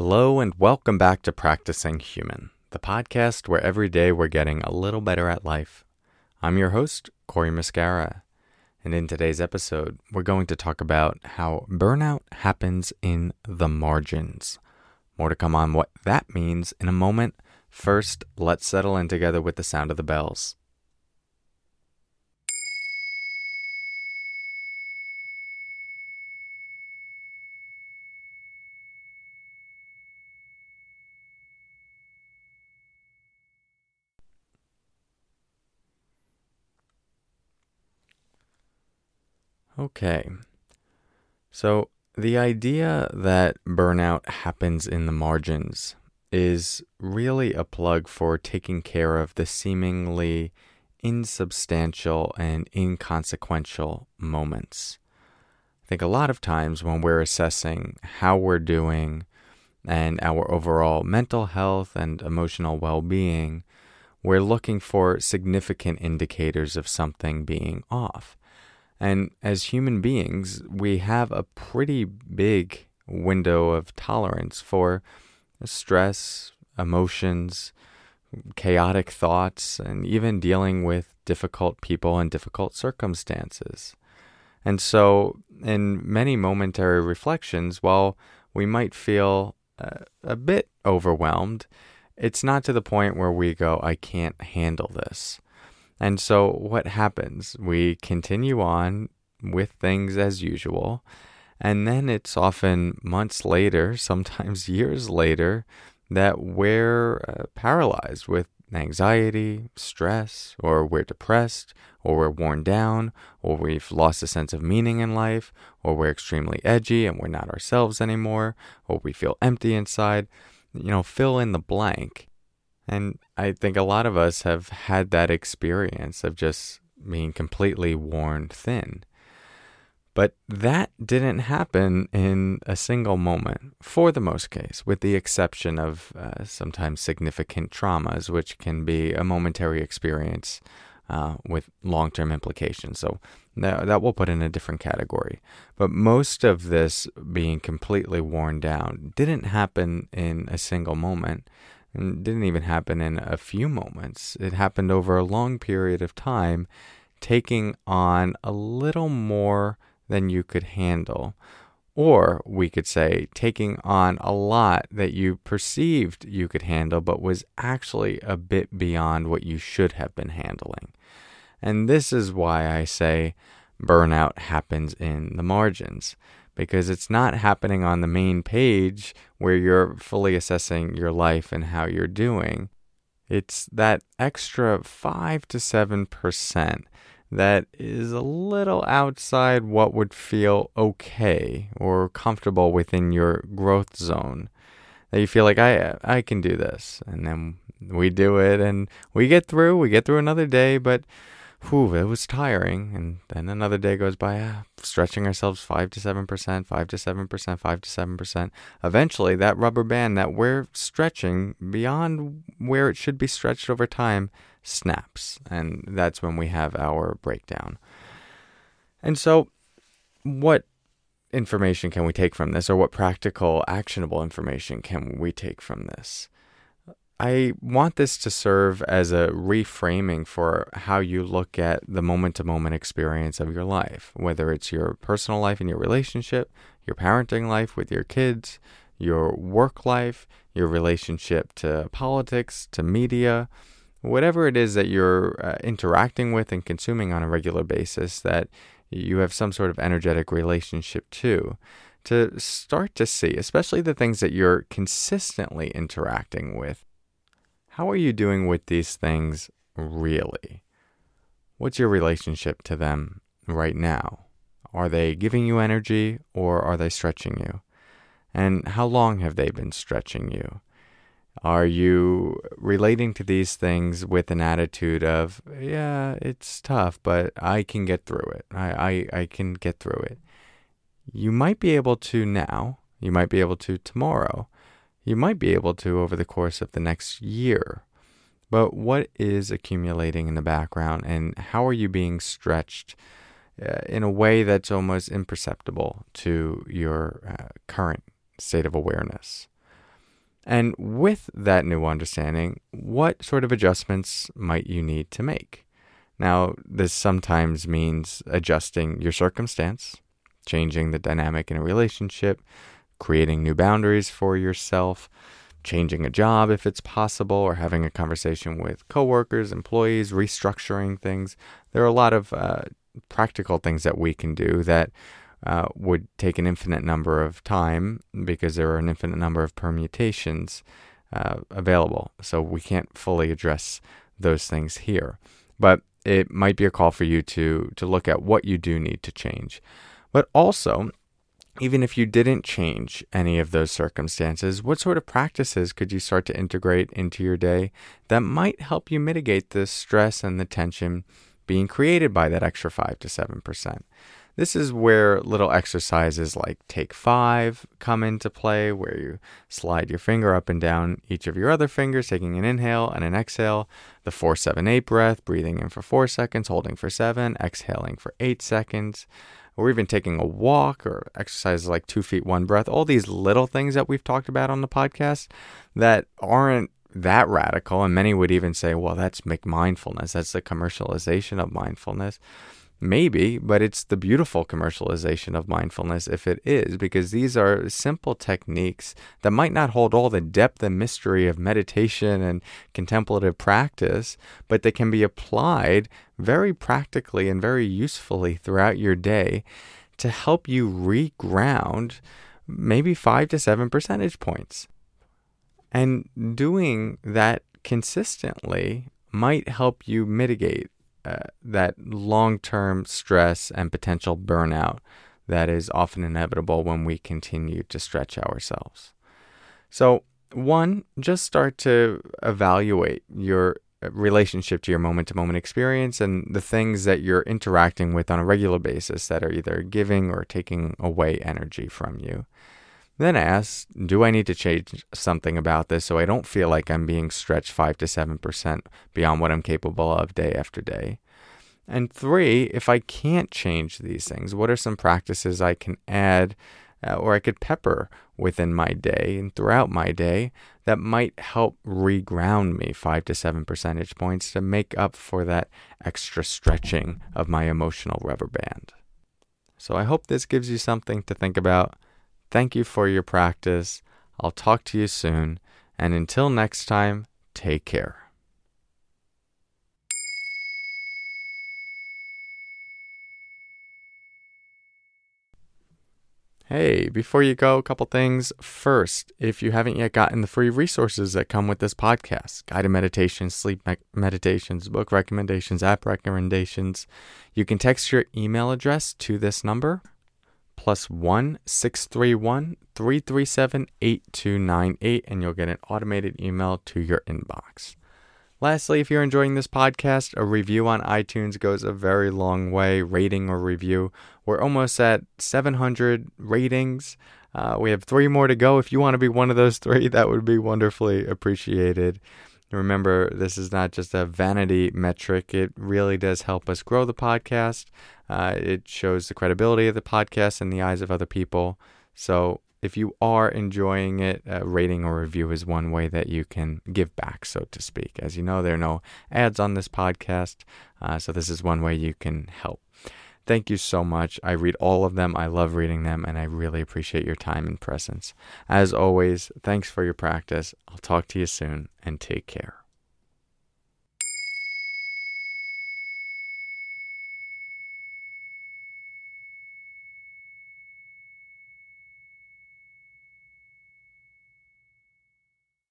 Hello, and welcome back to Practicing Human, the podcast where every day we're getting a little better at life. I'm your host, Corey Muscara, and in today's episode, we're going to talk about how burnout happens in the margins. More to come on what that means in a moment. First, let's settle in together with the sound of the bells. Okay. So, the idea that burnout happens in the margins is really a plug for taking care of the seemingly insubstantial and inconsequential moments. I think a lot of times when we're assessing how we're doing and our overall mental health and emotional well being, we're looking for significant indicators of something being off. And as human beings, we have a pretty big window of tolerance for stress, emotions, chaotic thoughts, and even dealing with difficult people and difficult circumstances. And so, in many momentary reflections, while we might feel uh, a bit overwhelmed, it's not to the point where we go, I can't handle this. And so what happens? We continue on with things as usual. And then it's often months later, sometimes years later, that we're uh, paralyzed with anxiety, stress, or we're depressed, or we're worn down, or we've lost a sense of meaning in life, or we're extremely edgy and we're not ourselves anymore, or we feel empty inside. You know, fill in the blank. And I think a lot of us have had that experience of just being completely worn thin. But that didn't happen in a single moment, for the most case, with the exception of uh, sometimes significant traumas, which can be a momentary experience uh, with long term implications. So that, that we'll put in a different category. But most of this being completely worn down didn't happen in a single moment and didn't even happen in a few moments. It happened over a long period of time, taking on a little more than you could handle. Or we could say taking on a lot that you perceived you could handle, but was actually a bit beyond what you should have been handling. And this is why I say burnout happens in the margins because it's not happening on the main page where you're fully assessing your life and how you're doing. It's that extra 5 to 7% that is a little outside what would feel okay or comfortable within your growth zone. That you feel like I uh, I can do this and then we do it and we get through, we get through another day, but whew, it was tiring. And then another day goes by, uh, stretching ourselves 5 to 7%, 5 to 7%, 5 to 7%. Eventually, that rubber band that we're stretching beyond where it should be stretched over time snaps. And that's when we have our breakdown. And so, what information can we take from this, or what practical, actionable information can we take from this? I want this to serve as a reframing for how you look at the moment to moment experience of your life, whether it's your personal life and your relationship, your parenting life with your kids, your work life, your relationship to politics, to media, whatever it is that you're uh, interacting with and consuming on a regular basis that you have some sort of energetic relationship to. To start to see, especially the things that you're consistently interacting with, how are you doing with these things really? What's your relationship to them right now? Are they giving you energy or are they stretching you? And how long have they been stretching you? Are you relating to these things with an attitude of, yeah, it's tough, but I can get through it. I, I, I can get through it. You might be able to now, you might be able to tomorrow, you might be able to over the course of the next year. But what is accumulating in the background, and how are you being stretched uh, in a way that's almost imperceptible to your uh, current state of awareness? And with that new understanding, what sort of adjustments might you need to make? Now, this sometimes means adjusting your circumstance, changing the dynamic in a relationship, creating new boundaries for yourself, changing a job if it's possible, or having a conversation with coworkers, employees, restructuring things. There are a lot of uh, practical things that we can do that uh, would take an infinite number of time because there are an infinite number of permutations uh, available. So we can't fully address those things here. But it might be a call for you to to look at what you do need to change. But also, even if you didn't change any of those circumstances, what sort of practices could you start to integrate into your day that might help you mitigate the stress and the tension being created by that extra 5 to 7%? This is where little exercises like take five come into play, where you slide your finger up and down each of your other fingers, taking an inhale and an exhale. The 478 breath, breathing in for four seconds, holding for seven, exhaling for eight seconds. Or even taking a walk or exercises like two feet, one breath. All these little things that we've talked about on the podcast that aren't that radical. And many would even say, well, that's McMindfulness. That's the commercialization of mindfulness. Maybe, but it's the beautiful commercialization of mindfulness if it is, because these are simple techniques that might not hold all the depth and mystery of meditation and contemplative practice, but they can be applied very practically and very usefully throughout your day to help you reground maybe five to seven percentage points. And doing that consistently might help you mitigate uh, that long term stress and potential burnout that is often inevitable when we continue to stretch ourselves. So, one, just start to evaluate your relationship to your moment to moment experience and the things that you're interacting with on a regular basis that are either giving or taking away energy from you. Then ask, do I need to change something about this so I don't feel like I'm being stretched 5 to 7% beyond what I'm capable of day after day? And three, if I can't change these things, what are some practices I can add uh, or I could pepper within my day and throughout my day that might help reground me 5 to 7 percentage points to make up for that extra stretching of my emotional rubber band? So I hope this gives you something to think about. Thank you for your practice. I'll talk to you soon. And until next time, take care. Hey, before you go, a couple things. First, if you haven't yet gotten the free resources that come with this podcast guided meditations, sleep me- meditations, book recommendations, app recommendations you can text your email address to this number plus one six three one three three seven eight two nine eight, and you'll get an automated email to your inbox. Lastly, if you're enjoying this podcast, a review on iTunes goes a very long way. Rating or review. We're almost at 700 ratings. Uh, we have three more to go. If you want to be one of those three, that would be wonderfully appreciated. Remember, this is not just a vanity metric. It really does help us grow the podcast. Uh, it shows the credibility of the podcast in the eyes of other people. So if you are enjoying it, a rating or review is one way that you can give back, so to speak. As you know, there are no ads on this podcast, uh, so this is one way you can help. Thank you so much. I read all of them. I love reading them, and I really appreciate your time and presence. As always, thanks for your practice. I'll talk to you soon, and take care.